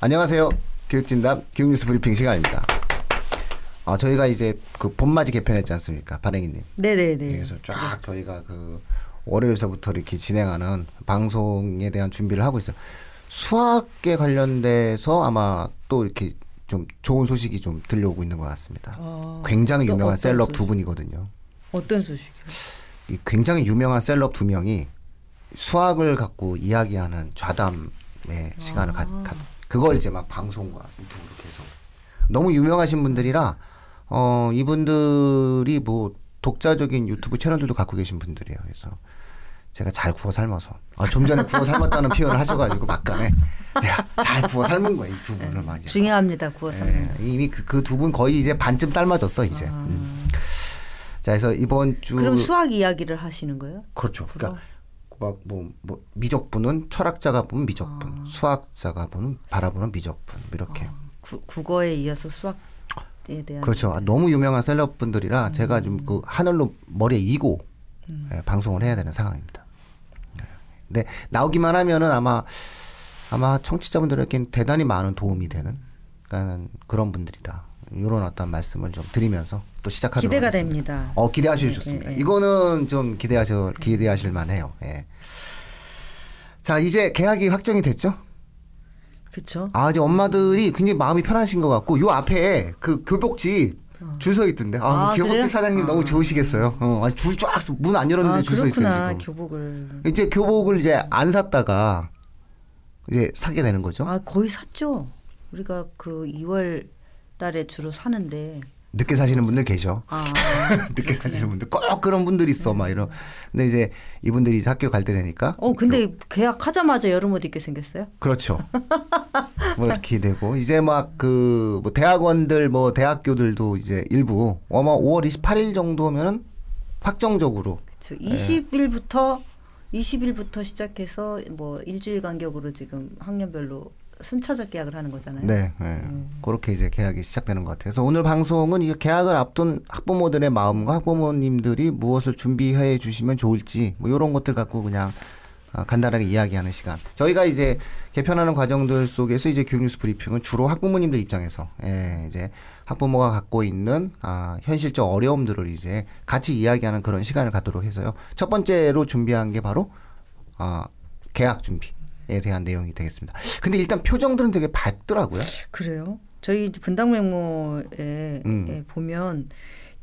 안녕하세요. 교육진담 교육뉴스 브리핑 시간입니다. 아, 저희가 이제 그 봄맞이 개편했지 않습니까? 반행이님. 네네네. 그래서 쫙 저희가 그 월요일서부터 이렇게 진행하는 방송에 대한 준비를 하고 있어요. 수학에 관련돼서 아마 또 이렇게 좀 좋은 소식이 좀 들려오고 있는 것 같습니다. 아, 굉장히 또 유명한 셀럽 소식? 두 분이거든요. 어떤 소식이요? 이 굉장히 유명한 셀럽 두 명이 수학을 갖고 이야기하는 좌담의 시간을 가, 가 그걸 이제 막 방송과 유튜브로 계속 너무 유명하신 분들이라 어 이분들이 뭐 독자적인 유튜브 채널들도 갖고 계신 분들이에요. 그래서 제가 잘 구워 삶아서 아, 좀 전에 구워 삶았다는 표현을 하셔가지고 막간에 제가 잘 구워 삶은 거예요. 이 두 분을 막 이제. 중요합니다. 구워서. 예, 이미 그두분 거의 이제 반쯤 삶아졌어 이제. 음. 자, 그래서 이번 주 그럼 수학 이야기를 하시는 거예요? 그렇죠. 그러니까 막 뭐 뭐 미적분은 철학자가 보면 미적분, 수학자가 보는 바라보는 미적분 뭐 이렇게. 구, 국어에 이어서 수학에 대한 그렇죠. 아, 너무 유명한 셀럽분들이라 제가 좀 그 하늘로 머리에 이고 예, 방송을 해야 되는 상황입니다. 예. 근데 나오기만 하면은 아마 아마 청취자분들에겐 대단히 많은 도움이 되는 그러니까 그런 분들이다. 이런 어떤 말씀을 좀 드리면서 또 시작하도록 기대가 하겠습니다. 됩니다. 어 기대하셔도 네, 좋습니다. 네, 네. 이거는 좀 기대하셔 기대하실 만해요. 예. 자 이제 계약이 확정이 됐죠? 그렇죠. 아 이제 엄마들이 굉장히 마음이 편하신 것 같고 요 앞에 그 교복집 줄서 있던데. 아, 아, 그 교복집 그래요? 사장님 너무 좋으시겠어요. 어, 줄쫙 문 안 열었는데 아, 줄서 있어요. 지금. 교복을. 이제 교복을 이제 안 샀다가 이제 사게 되는 거죠. 아 거의 샀죠. 우리가 그 2월 달에 주로 사는데. 늦게 사시는 분들 계셔. 아 늦게 사시는 분들 꼭 그런 분들 있어 막 이런. 근데 이제 이분들이 이제 학교 갈 때 되니까 어 근데 계약하자마자 여름 옷 입게 생겼어요? 그렇죠. 뭐 이렇게 되고 이제 막 그 뭐 대학원들 뭐 대학교들도 이제 일부 아마 5월 28일 정도면은 확정적으로 저 네. 20일부터 20일부터 시작해서 뭐 일주일 간격으로 지금 학년별로 순차적 계약을 하는 거잖아요. 네, 네. 그렇게 이제 계약이 시작되는 것 같아서 오늘 방송은 이 계약을 앞둔 학부모들의 마음과 학부모님들이 무엇을 준비해 주시면 좋을지 뭐 이런 것들 갖고 그냥 아, 간단하게 이야기하는 시간. 저희가 이제 개편하는 과정들 속에서 이제 교육뉴스 브리핑은 주로 학부모님들 입장에서 예, 이제 학부모가 갖고 있는 아, 현실적 어려움들을 이제 같이 이야기하는 그런 시간을 갖도록 해서요. 첫 번째로 준비한 게 바로 아, 계약 준비 에 대한 내용이 되겠습니다. 근데 일단 표정들은 되게 밝더라고요. 그래요? 저희 분당 메모에 음. 에 보면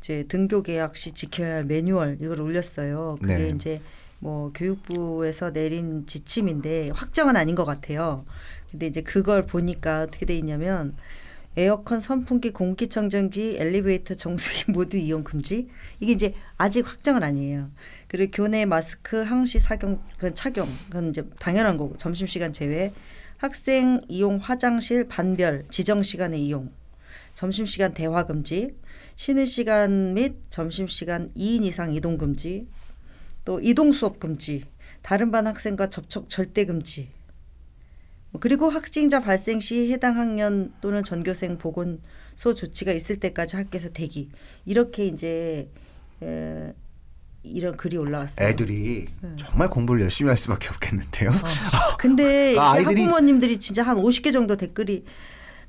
이제 등교 계약 시 지켜야 할 매뉴얼 이걸 올렸어요. 그게 네. 이제 뭐 교육부에서 내린 지침인데 확정은 아닌 것 같아요. 근데 이제 그걸 보니까 어떻게 돼 있냐면 에어컨, 선풍기, 공기청정기, 엘리베이터, 정수기 모두 이용 금지. 이게 이제 아직 확정은 아니에요. 그리고 교내 마스크 항시 착용, 그건 착용, 그건 이제 당연한 거고 점심 시간 제외. 학생 이용 화장실 반별 지정 시간에 이용. 점심 시간 대화 금지. 쉬는 시간 및 점심 시간 2인 이상 이동 금지. 또 이동 수업 금지. 다른 반 학생과 접촉 절대 금지. 뭐 그리고 확진자 발생 시 해당 학년 또는 전교생 보건소 조치가 있을 때까지 학교에서 대기 이렇게 이제 에, 이런 글이 올라왔어요. 애들이 네. 정말 공부를 열심히 할 수밖에 없겠는데요. 근데 이게 아, 아이들이- 학부모님들이 진짜 한 50개 정도 댓글이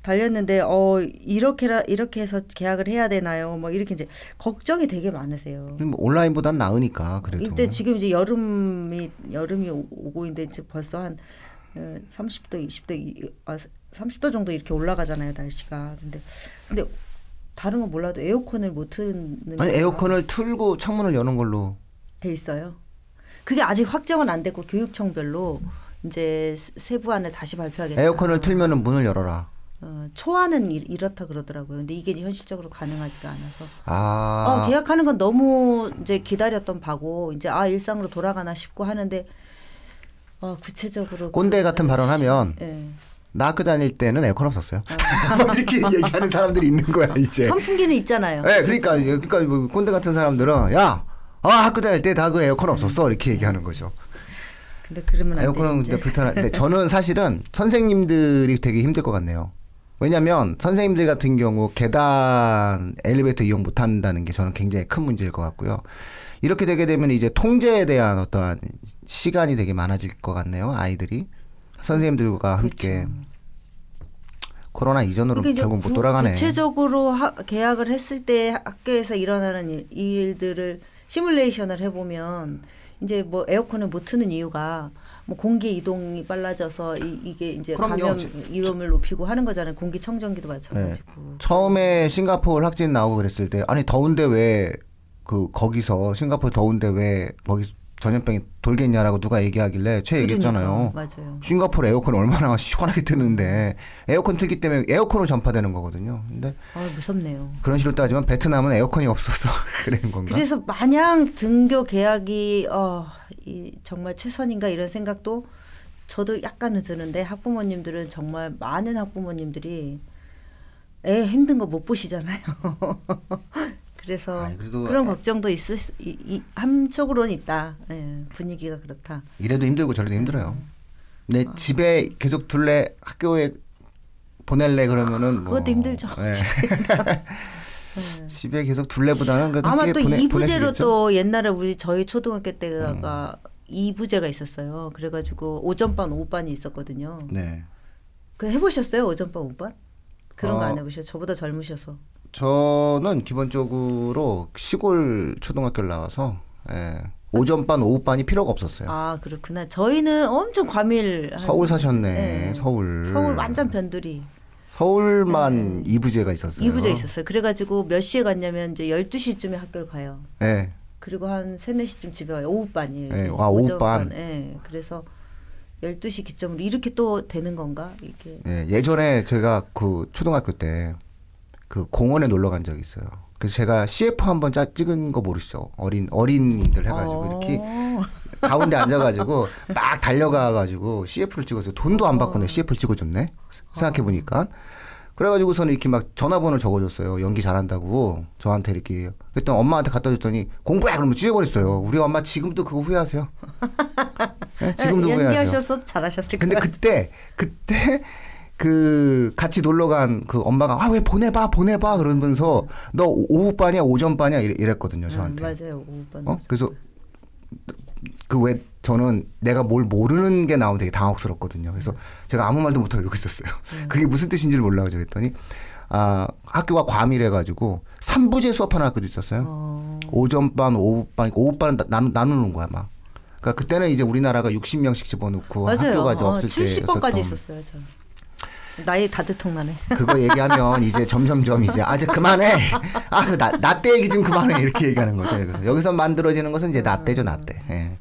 달렸는데 어 이렇게라 이렇게 해서 계약을 해야 되나요? 뭐 이렇게 이제 걱정이 되게 많으세요. 뭐 온라인보단 나으니까 그래도. 이때 지금 이제 여름이 여름이 오- 오고 있는데 이제 벌써 한 어, 30도, 20도, 이- 아, 30도 정도 이렇게 올라가잖아요 날씨가. 근데 근데 다른 건 몰라도 에어컨을 못 트는 아니 에어컨을 틀고 창문을 여는 걸로 돼 있어요. 그게 아직 확정은 안 됐고 교육청별로 이제 세- 세부안을 다시 발표하겠다. 에어컨을 틀면은 문을 열어라. 어, 초안은 이- 이렇다 그러더라고요. 근데 이게 현실적으로 가능하지가 않아서. 아. 어, 계약하는 건 너무 이제 기다렸던 바고 이제 아 일상으로 돌아가나 싶고 하는데 어, 구체적으로 꼰대 같은 발언하면 예. 나 학교 다닐 때는 에어컨 없었어요. 뭐 이렇게 얘기하는 사람들이 있는 거야 이제. 선풍기는 있잖아요. 네, 그러니까 그러니까 뭐 꼰대 같은 사람들은 야, 아 학교 다닐 때 다 그 에어컨 없었어 이렇게 얘기하는 거죠. 근데 그러면 안 에어컨은 돼. 근데 불편한데 저는 사실은 선생님들이 되게 힘들 것 같네요. 왜냐하면 선생님들 같은 경우 계단 엘리베이터 이용 못 한다는 게 저는 굉장히 큰 문제일 것 같고요. 이렇게 되게 되면 이제 통제에 대한 어떠한 시간이 되게 많아질 것 같네요. 아이들이 선생님들과 함께 코로나 이전으로 그러니까 결국 못 구- 돌아가네. 구체적으로 하- 계약을 했을 때 학교에서 일어나는 일- 일들을 시뮬레이션을 해보면 이제 뭐 에어컨을 못 트는 이유가 뭐 공기 이동이 빨라져서 이, 이게 이제 그럼요. 감염 지- 위험을 높이고 하는 거잖아요. 공기 청정기도 마찬가지고. 네. 처음에 싱가포르 확진 나오고 그랬을 때 아니 더운데 왜 그 거기서 싱가포르 더운데 왜 거기 전염병이 돌겠냐라고 누가 얘기하길래 최 얘기했잖아요. 그러니까, 맞아요. 싱가포르 에어컨 얼마나 시원하게 트는데 에어컨 틀기 때문에 에어컨으로 전파되는 거거든요. 근데 아 무섭네요. 그런 식으로 따지면 베트남은 에어컨이 없어서 그런 건가? 그래서 마냥 등교 계약이 어, 이 정말 최선인가 이런 생각도 저도 약간은 드는데 학부모님들은 정말 많은 학부모님들이 애 힘든 거 못 보시잖아요. 그래서 아니, 그런 애- 걱정도 있을 수- 이, 이, 한쪽으로는 있다. 예, 분위기가 그렇다. 이래도 힘들고 저래도 힘들어요. 내 아. 집에 계속 둘래 학교에 보낼래 그러면은 뭐, 그것도 힘들죠. 예. 집에 계속 둘래보다는 그래도 아마 또 보내, 이부제로 보내시겠죠? 또 옛날에 우리 저희 초등학교 때가 이부제가 있었어요. 그래가지고 오전반 오후반이 있었거든요. 네. 그 해보셨어요? 오전반 오후반? 그런 거 어. 안 해보셨어요? 저보다 젊으셔서. 저는 기본적으로 시골 초등학교를 나와서 예. 오전반 오후반이 필요가 없었어요. 아 그렇구나. 저희는 엄청 과밀. 한- 서울 사셨네. 네. 서울. 서울 완전 변두리. 서울만 이부제가 있었어요. 이부제 있었어요. 그래가지고 몇 시에 갔냐면 이제 12시쯤에 학교를 가요. 예. 그리고 한 3, 4시쯤 집에 와요. 오후반이에요. 네, 와, 오후반. 예. 그래서 12시 기점으로 이렇게 또 되는 건가? 이게. 예. 예전에 제가 그 초등학교 때 그 공원에 놀러 간 적이 있어요. 그래서 제가 CF 한번 짜 찍은 거 모르시죠? 어린 어린이들 해가지고 어. 이렇게 가운데 앉아가지고 막 달려가가지고 CF를 찍었어요. 돈도 안 받고 내 CF를 찍어줬네. 생각해 보니까. 그래가지고서는 이렇게 막 전화번호를 적어줬어요. 연기 잘한다고 저한테 이렇게. 그랬더니 엄마한테 갖다 줬더니 공부해 그러면 찢어버렸어요. 우리 엄마 지금도 그거 후회하세요. 네? 지금도 후회하세요. 연기하셔서 잘하셨을 근데. 그때 그때 그 같이 놀러 간 그 엄마가 아 왜 보내봐 보내봐 그러면서 너 오후반이야 오전반이야 이랬거든요 저한테. 음, 맞아요. 오후반. 어? 그래서 그 왜 저는 내가 뭘 모르는 게 나오면 되게 당혹스럽거든요. 그래서 제가 아무 말도 못하고 이러고 있었어요. 그게 무슨 뜻인지를 몰라가지고 했더니 아 학교가 과밀해 가지고 삼부제 수업하는 학교도 있었어요. 어. 오전반, 오후반, 오후반 나, 나누 는 거야 막. 그러니까 그때는 이제 우리나라가 60명씩 집어넣고 맞아요. 학교가 이제 어, 없을 때 70번까지 있었던 있었어요. 저. 나이 다 들통나네. 그거 얘기하면 이제 점점점 이제 아직 그만해. 아, 그 나, 나때 얘기 좀 그만해. 이렇게 얘기하는 거죠. 그래서 여기서 만들어지는 것은 이제 나 때죠, 나 때. 예.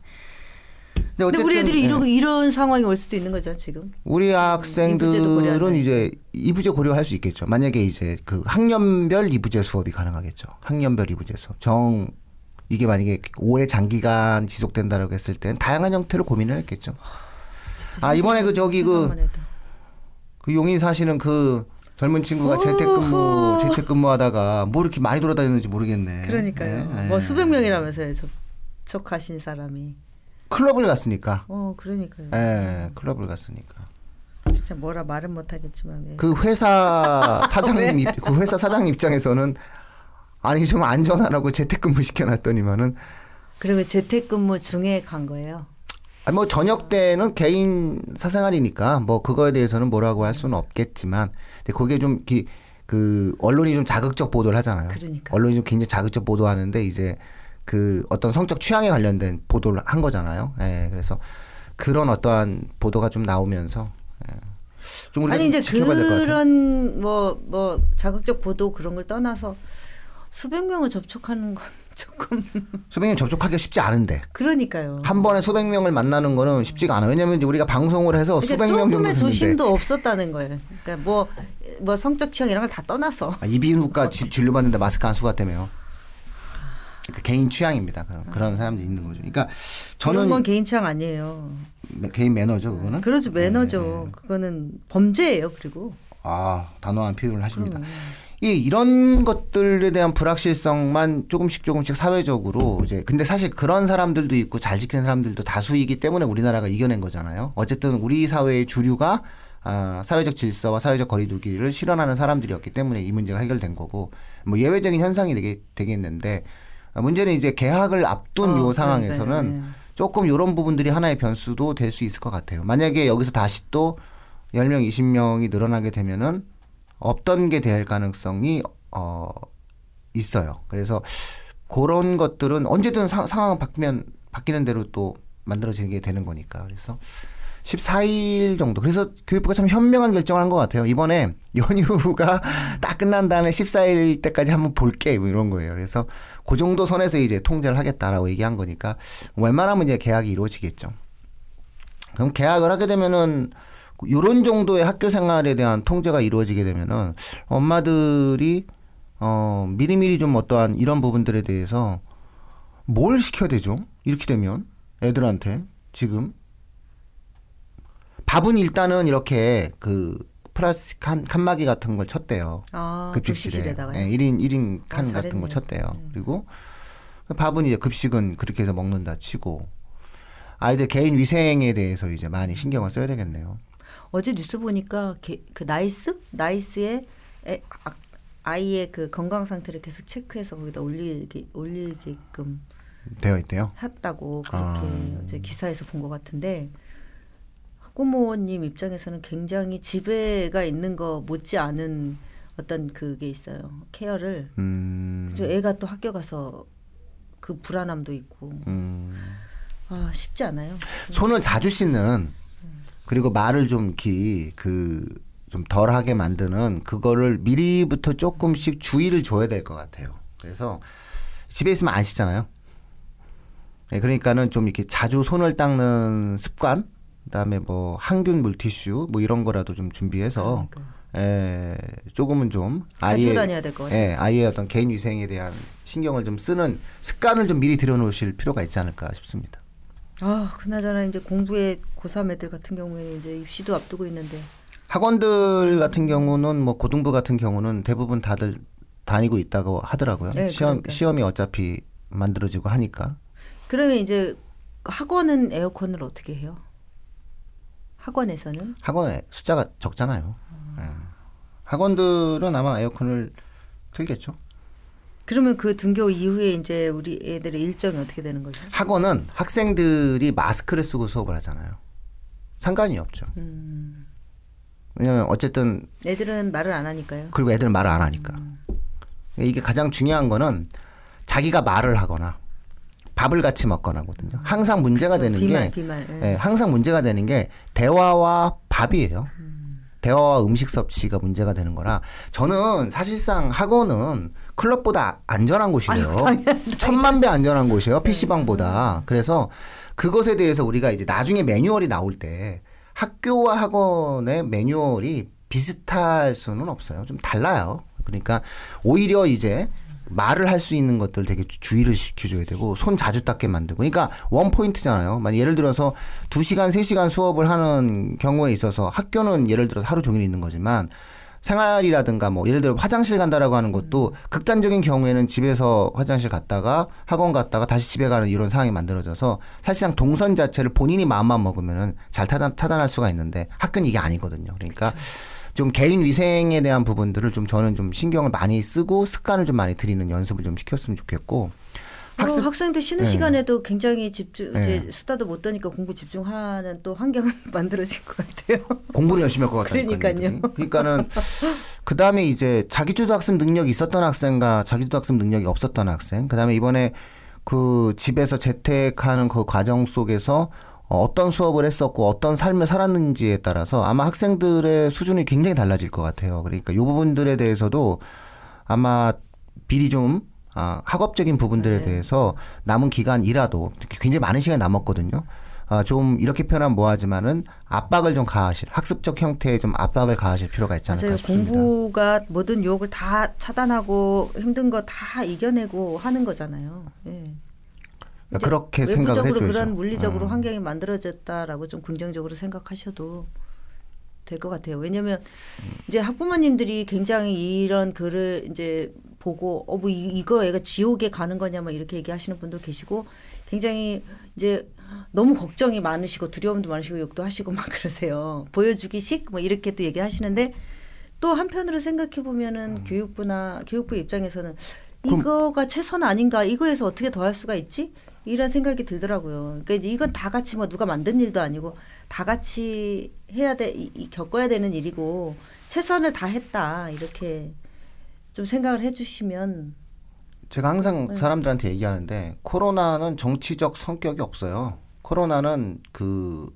근데, 근데 우리 애들이 예. 이런 이런 상황이 올 수도 있는 거죠 지금. 우리 학생들은. 이제 이부제 고려할 수 있겠죠. 만약에 이제 그 학년별 이부제 수업이 가능하겠죠. 학년별 이부제 수업. 정 이게 만약에 오래 장기간 지속된다라고 했을 땐 다양한 형태로 고민을 했겠죠. 아 이번에 그 저기 그. 그 용인 사시는 그 젊은 친구가 재택근무 재택근무하다가 뭐 이렇게 많이 돌아다니는지 모르겠네. 그러니까요. 네, 뭐 네. 수백 명이라면서요. 접, 접하신 사람이. 클럽을 갔으니까. 어 그러니까요. 예, 클럽을 갔으니까. 진짜 뭐라 말은 못하겠지만. 왜. 그 회사 사장님 입, 그 회사 사장 입장에서는 아니 좀 안전하라고 재택근무 시켜놨더니만은 그리고 재택근무 중에 간 거예요. 아니 뭐 저녁 때는 개인 사생활이니까 뭐 그거에 대해서는 뭐라고 할 수는 없겠지만 근데 그게 좀 기, 그 언론이 좀 자극적 보도를 하잖아요. 그러니까. 언론이 좀 굉장히 자극적 보도하는데 이제 그 어떤 성적 취향에 관련된 보도를 한 거잖아요. 예. 그래서 그런 어떠한 보도가 좀 나오면서 예. 좀 우리가 아니 좀 이제 지켜봐야 될것 같아요. 그런 뭐 뭐 자극적 보도 그런 걸 떠나서 수백 명을 접촉하는 건 조금 수백 명 접촉하기가 쉽지 않은데 그러니까요. 한 번에 수백 명을 만나는 거는 쉽지가 않아요. 왜냐하면 이제 우리가 방송을 해서 그러니까 수백 명 정도 조금의 조심도 없었다는 거예요. 그러니까 뭐, 뭐 성적 취향 이런 걸 다 떠나서 아, 이비인후과 지- 진료 받는데 마스크 안 쓰고 갔다며요. 그 개인 취향입니다. 그런, 그런 사람들이 있는 거죠. 그러니까 저는 건 저는 개인 취향 아니에요. 매- 개인 매너죠, 그거는. 그렇죠 매너죠. 네, 그거는 범죄예요. 그리고 아, 단호한 표현을 하십니다. 이 이런 것들에 대한 불확실성만 조금씩 조금씩 사회적으로 이제 근데 사실 그런 사람들도 있고 잘 지키는 사람들도 다수이기 때문에 우리나라가 이겨낸 거잖아요. 어쨌든 우리 사회의 주류가 아, 사회적 질서와 사회적 거리두기를 실현하는 사람들이었기 때문에 이 문제가 해결된 거고 뭐 예외적인 현상이 되게 되겠는데 아, 문제는 이제 개학을 앞둔 어, 요 네, 상황에서는 네, 네. 조금 이런 부분들이 하나의 변수도 될 수 있을 것 같아요. 만약에 여기서 다시 또 10명, 20명이 늘어나게 되면은 없던 게 될 가능성이 어 있어요. 그래서 그런 것들은 언제든 사, 상황 바뀌면 바뀌는 대로 또 만들어지게 되는 거니까. 그래서 14일 정도. 그래서 교육부가 참 현명한 결정을 한 것 같아요. 이번에 연휴가 딱 끝난 다음에 14일 때까지 한번 볼게 뭐 이런 거예요. 그래서 그 정도 선에서 이제 통제를 하겠다라고 얘기한 거니까 웬만하면 이제 계약이 이루어지겠죠. 그럼 계약을 하게 되면은 요런 정도의 학교 생활에 대한 통제가 이루어지게 되면은 엄마들이 어 미리미리 좀 어떠한 이런 부분들에 대해서 뭘 시켜야 되죠? 이렇게 되면 애들한테 지금 밥은 일단은 이렇게 그 플라스틱 칸, 칸막이 같은 걸 쳤대요. 아, 급식실에. 예, 1인 1인 칸 아, 같은 거 잘했네요. 쳤대요. 그리고 밥은 이제 급식은 그렇게 해서 먹는다 치고 아이들 개인 위생에 대해서 이제 많이 신경을 써야 되겠네요. 어제 뉴스 보니까 게- 그 나이스 나이스에 애, 아, 아이의 그 건강 상태를 계속 체크해서 거기다 올리게 올리게끔 되어 있대요. 했다고 그렇게 아. 어제 기사에서 본 것 같은데 학부모님 입장에서는 굉장히 집에 가 있는 거 못지 않은 어떤 그게 있어요 케어를 음. 애가 또 학교 가서 그 불안함도 있고 음. 아 쉽지 않아요. 손을 자주 씻는 그리고 말을 좀 이렇게 그좀 덜하게 만드는 그거를 미리부터 조금씩 주의를 줘야 될 것 같아요. 그래서 집에 있으면 안 씻잖아요. 예, 그러니까는 좀 이렇게 자주 손을 닦는 습관, 그다음에 뭐 항균 물티슈 뭐 이런 거라도 좀 준비해서 예, 조금은 좀 아이의 다녀야 될 것 같아요. 예, 아이의 어떤 개인 위생에 대한 신경을 좀 쓰는 습관을 좀 미리 들여놓으실 필요가 있지 않을까 싶습니다. 아 그나저나 이제 공부에 고3 애들 같은 경우에는 이제 입시도 앞두고 있는데 학원들 같은 경우는 뭐 고등부 같은 경우는 대부분 다들 다니고 있다고 하더라고요. 네, 시험 그러니까요. 시험이 어차피 만들어지고 하니까. 그러면 이제 학원은 에어컨을 어떻게 해요? 학원에서는 학원에 숫자가 적잖아요. 예. 학원들은 아마 에어컨을 틀겠죠. 그러면 그 등교 이후에 이제 우리 애들의 일정이 어떻게 되는 거죠? 학원은 학생들이 마스크를 쓰고 수업을 하잖아요. 상관이 없죠. 음. 왜냐면 어쨌든 애들은 말을 안 하니까요. 그리고 애들은 말을 안 하니까. 이게 가장 중요한 거는 자기가 말을 하거나 밥을 같이 먹거나거든요. 항상 문제가 되는 비말 게 비말. 예. 예, 항상 문제가 되는 게 대화와 밥이에요. 대화와 음식 섭취가 문제가 되는 거라 저는 사실상 학원은 클럽보다 안전한 곳이에요. 천만 배 안전한 곳이에요. PC방보다. 그래서 그것에 대해서 우리가 이제 나중에 매뉴얼이 나올 때 학교와 학원의 매뉴얼이 비슷할 수는 없어요. 좀 달라요. 그러니까 오히려 이제 말을 할 수 있는 것들 되게 주- 주의를 시켜줘야 되고 손 자주 닦게 만들고 그러니까 원 포인트잖아요. 만약 예를 들어서 두 시간 세 시간 수업을 하는 경우에 있어서 학교는 예를 들어서 하루 종일 있는 거지만 생활이라든가 뭐 예를 들어 화장실 간다라고 하는 것도 극단적인 경우에는 집에서 화장실 갔다가 학원 갔다가 다시 집에 가는 이런 상황이 만들어져서 사실상 동선 자체를 본인이 마음만 먹으면은 잘 차단, 차단할 수가 있는데 학교는 이게 아니거든요. 그러니까 좀 개인 위생에 대한 부분들을 좀 저는 좀 신경을 많이 쓰고 습관을 좀 많이 들이는 연습을 좀 시켰으면 좋겠고 학습 학생들 쉬는 네. 시간에도 굉장히 집중 이제 네. 수다도 못 떠니까 공부 집중하는 또 환경을 만들어질 것 같아요. 공부를 열심히 할 것 같다니까요. 그러니까요. 그러니까는 그 다음에 이제 자기주도 학습 능력이 있었던 학생과 자기주도 학습 능력이 없었던 학생. 그 다음에 이번에 그 집에서 재택하는 그 과정 속에서 어, 어떤 수업을 했었고 어떤 삶을 살았는지에 따라서 아마 학생들의 수준이 굉장히 달라질 것 같아요. 그러니까 이 부분들에 대해서도 아마 미리 좀 아, 학업적인 부분들에 네. 대해서 남은 기간이라도 굉장히 많은 시간이 남았거든요. 아, 좀 이렇게 표현하면 뭐하지만은 압박을 좀 가하실 학습적 형태의 좀 압박을 가하실 필요가 있지 않을까 맞아요. 싶습니다. 공부가 모든 유혹을 다 차단하고 힘든 거 다 이겨내고 하는 거잖아요. 예. 이제 그렇게 생각을 해줘야죠. 그런 물리적으로 음. 환경이 만들어졌다라고 좀 긍정적으로 생각하셔도 될 것 같아요. 왜냐하면 이제 학부모님들이 굉장히 이런 글을 이제 보고 어뭐 이거 애가 지옥에 가는 거냐 막 이렇게 얘기하시는 분도 계시고 굉장히 이제 너무 걱정이 많으시고 두려움도 많으시고 욕도 하시고 막 그러세요. 보여주기식 뭐 이렇게 또 얘기하시는데 또 한편으로 생각해 보면은 교육부나 교육부 입장에서는 이거가 최선 아닌가 이거에서 어떻게 더 할 수가 있지 이런 생각이 들더라고요. 그러니까 이제 이건 다 같이 뭐 누가 만든 일도 아니고 다 같이 해야 돼 이, 이 겪어야 되는 일이고 최선을 다했다 이렇게 좀 생각을 해주시면 제가 항상 네. 사람들한테 얘기하는데 코로나는 정치적 성격이 없어요. 코로나는 그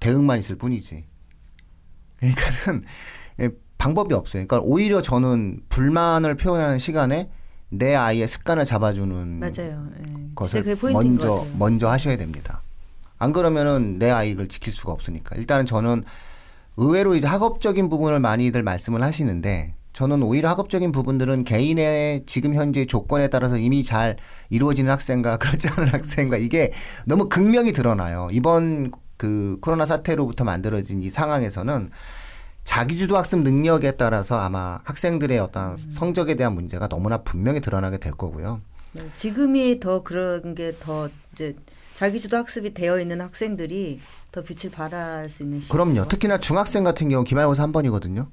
대응만 있을 뿐이지. 그러니까는 예, 방법이 없어요. 그러니까 오히려 저는 불만을 표현하는 시간에 내 아이의 습관을 잡아주는 맞아요. 예. 진짜 것을 먼저. 먼저 하셔야 됩니다. 안 그러면은 내 아이를 지킬 수가 없으니까. 일단은 저는 의외로 이제 학업적인 부분을 많이들 말씀을 하시는데 저는 오히려 학업적인 부분들은 개인의 지금 현재 조건에 따라서 이미 잘 이루어지는 학생과 그렇지 않은 학생과 이게 너무 극명히 드러나요. 이번 그 코로나 사태로부터 만들어진 이 상황에서는 자기주도 학습 능력에 따라서 아마 학생들의 어떤 성적에 대한 문제가 너무나 분명히 드러나게 될 거고요. 네, 지금이 더 그런 게 더 이제 자기주도 학습이 되어 있는 학생들이 더 빛을 발할 수 있는 시기. 그럼요. 특히나 중학생 같은 경우 기말고사 한 번이거든요.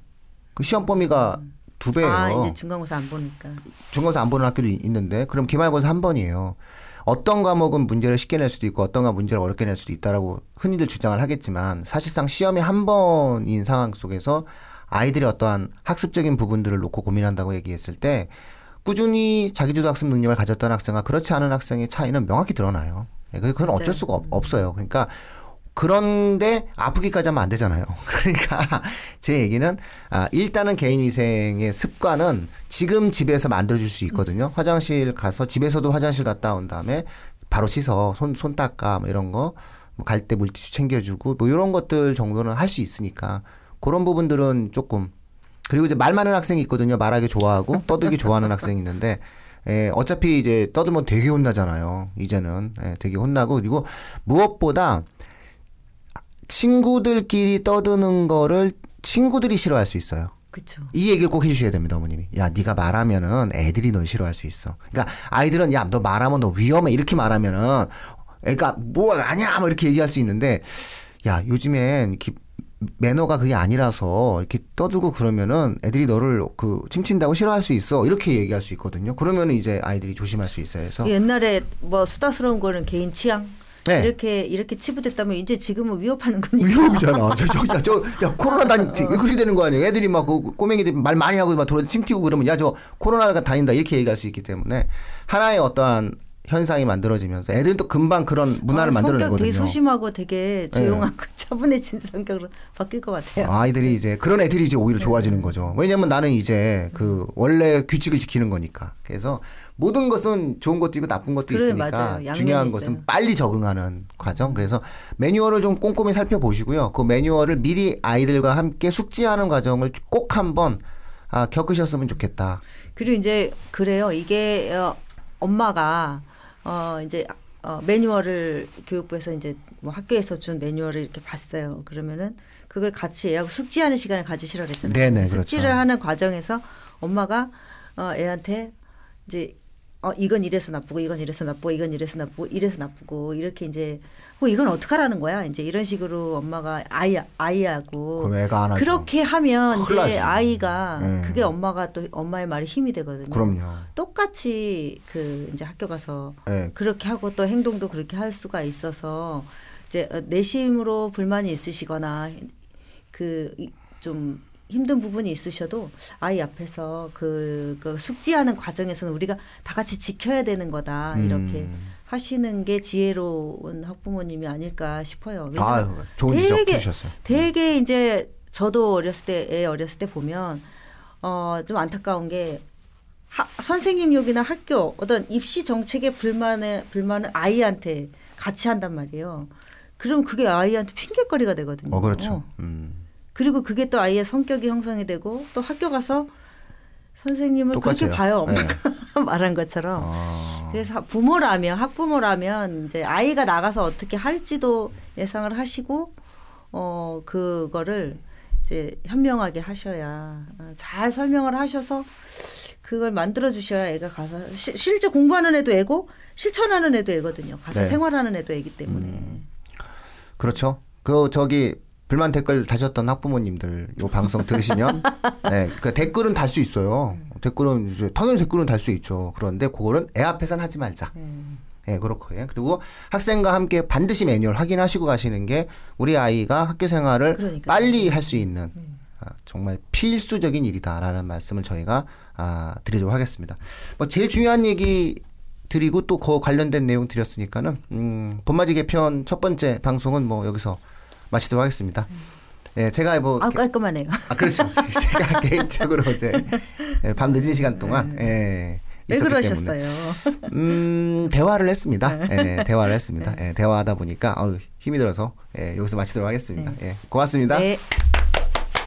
그 시험 범위가 두 배예요. 아 이제 중간고사 안 보니까. 중간고사 안 보는 학교도 이- 있는데 그럼 기말고사 한 번이에요. 어떤 과목은 문제를 쉽게 낼 수도 있고 어떤 과 문제를 어렵게 낼 수도 있다라고 흔히들 주장을 하겠지만 사실상 시험이 한 번인 상황 속에서 아이들이 어떠한 학습적인 부분들을 놓고 고민한다고 얘기했을 때 꾸준히 자기주도 학습 능력을 가졌던 학생과 그렇지 않은 학생의 차이는 명확히 드러나요. 예, 그건 어쩔 맞아요. 수가 없- 없어요. 그러니까 그런데 아프기까지 하면 안 되잖아요. 그러니까 제 얘기는 아, 일단은 개인 위생의 습관은 지금 집에서 만들어줄 수 있거든요. 화장실 가서 집에서도 화장실 갔다 온 다음에 바로 씻어 손, 손 닦아 뭐 이런 거뭐갈때 물티슈 챙겨주고 뭐 이런 것들 정도는 할 수 있으니까 그런 부분들은 조금 그리고 이제 말 많은 학생이 있거든요. 말하기 좋아하고 떠들기 좋아하는 학생이 있는데 예, 어차피 이제 떠들면 되게 혼나잖아요. 이제는 예, 되게 혼나고 그리고 무엇보다 친구들끼리 떠드는 거를 친구들이 싫어할 수 있어요. 그렇죠. 이 얘기를 꼭 해주셔야 됩니다, 어머님이. 야, 네가 말하면은 애들이 널 싫어할 수 있어. 그러니까 아이들은 야, 너 말하면 너 위험해 이렇게 말하면은 애가 뭐 아니야, 뭐 이렇게 얘기할 수 있는데 야, 요즘엔 이렇게 매너가 그게 아니라서 이렇게 떠들고 그러면은 애들이 너를 그 침친다고 싫어할 수 있어 이렇게 얘기할 수 있거든요. 그러면은 이제 아이들이 조심할 수 있어요. 그래서 옛날에 뭐 수다스러운 거는 개인 취향 네. 이렇게 이렇게 치부됐다면 이제 지금은 위협하는 거니까. 위험이잖아. 저, 저, 야, 저, 야, 코로나 다니, 왜 그렇게 되는 거 아니에요? 애들이 막, 그, 꼬맹이들 말 많이 하고 막 돌아, 침 튀고 그러면, 야, 저, 코로나가 다닌다. 이렇게 얘기할 수 있기 때문에, 하나의 어떠한 현상이 만들어지면서, 애들은 또 금방 그런 문화를 아, 만들어내거든요. 되게 소심하고 되게 네. 조용하고 차분해진 성격으로 바뀔 것 같아요. 아이들이 이제, 그런 애들이 이제 네. 오히려 좋아지는 거죠. 왜냐면 나는 이제, 그, 원래 규칙을 지키는 거니까. 그래서, 모든 것은 좋은 것도 있고 나쁜 것도 그래, 있으니까, 중요한 있어요. 것은 빨리 적응하는 과정. 그래서 매뉴얼을 좀 꼼꼼히 살펴보시고요. 그 매뉴얼을 미리 아이들과 함께 숙지하는 과정을 꼭 한번 아, 겪으셨으면 좋겠다. 그리고 이제 그래요. 이게 어, 엄마가 어 이제 어, 매뉴얼을 교육부에서 이제 뭐 학교에서 준 매뉴얼을 이렇게 봤어요. 그러면은 그걸 같이 애하고 숙지하는 시간을 가지시라 그랬잖아요. 네네, 숙지를 그렇죠. 하는 과정에서 엄마가 어, 애한테 이제 어 이건 이래서 나쁘고 이건 이래서 나쁘고 이건 이래서 나쁘고 이래서 나쁘고 이렇게 이제 뭐 이건 어떡하라는 거야 이제 이런 식으로 엄마가 아이 아이하고. 그렇게 하면 이제 나지. 아이가 네. 그게 엄마가 또 엄마의 말이 힘이 되거든요. 그럼요. 똑같이 그 이제 학교 가서 네. 그렇게 하고 또 행동도 그렇게 할 수가 있어서 이제 어, 내심으로 불만이 있으시거나 그 좀 힘든 부분이 있으셔도 아이 앞에서 그, 그 숙지하는 과정에서는 우리가 다 같이 지켜야 되는 거다 이렇게 음. 하시는 게 지혜로운 학부모님이 아닐까 싶어요. 아유, 좋은 지적 되게- 해주셨어요. 되게 이제 저도 어렸을 때 애 어렸을 때 보면 어 좀 안타까운 게 하, 선생님 욕이나 학교 어떤 입시 정책에 불만을 불만을 아이한테 같이 한단 말이에요. 그럼 그게 아이한테 핑계거리가 되거든요. 어, 그렇죠. 음. 그리고 그게 또 아이의 성격이 형성이 되고 또 학교 가서 선생님을 똑같아요. 그렇게 봐요. 네. 엄마가 말한 것처럼. 아. 그래서 부모라면 학부모라면 이제 아이가 나가서 어떻게 할지도 예상을 하시고 어 그거를 이제 현명하게 하셔야 어, 잘 설명을 하셔서 그걸 만들어 주셔야 애가 가서 시, 실제 공부하는 애도 애고 실천하는 애도 애거든요. 가서 네. 생활하는 애도 애기 때문에. 음. 그렇죠. 그 저기 불만 댓글 다셨던 학부모님들 요 방송 들으시면 네, 그 댓글은 달 수 있어요. 댓글은 이제 당연히 댓글은 달 수 있죠. 그런데 그거는 애 앞에서는 하지 말자. 음. 예, 그렇고 요 그리고 학생과 함께 반드시 매뉴얼 확인하시고 가시는 게 우리 아이가 학교 생활을 그러니까요. 빨리 할 수 있는 아, 정말 필수적인 일이다라는 말씀을 저희가 아, 드리도록 하겠습니다. 뭐 제일 중요한 얘기 드리고 또 그 관련된 내용 드렸으니까는 음, 봄맞이 개편 첫 번째 방송은 뭐 여기서 마치도록 하겠습니다. 예, 제가 뭐 아 깔끔하네요. 아 그렇죠. 제가 개인적으로 어제 예, 밤 늦은 시간 동안 예, 왜 그러셨어요? 때문에 음, 대화를 했습니다. 예, 대화를 했습니다. 예, 대화하다 보니까 아유, 힘이 들어서 예, 여기서 마치도록 하겠습니다. 예, 고맙습니다. 네.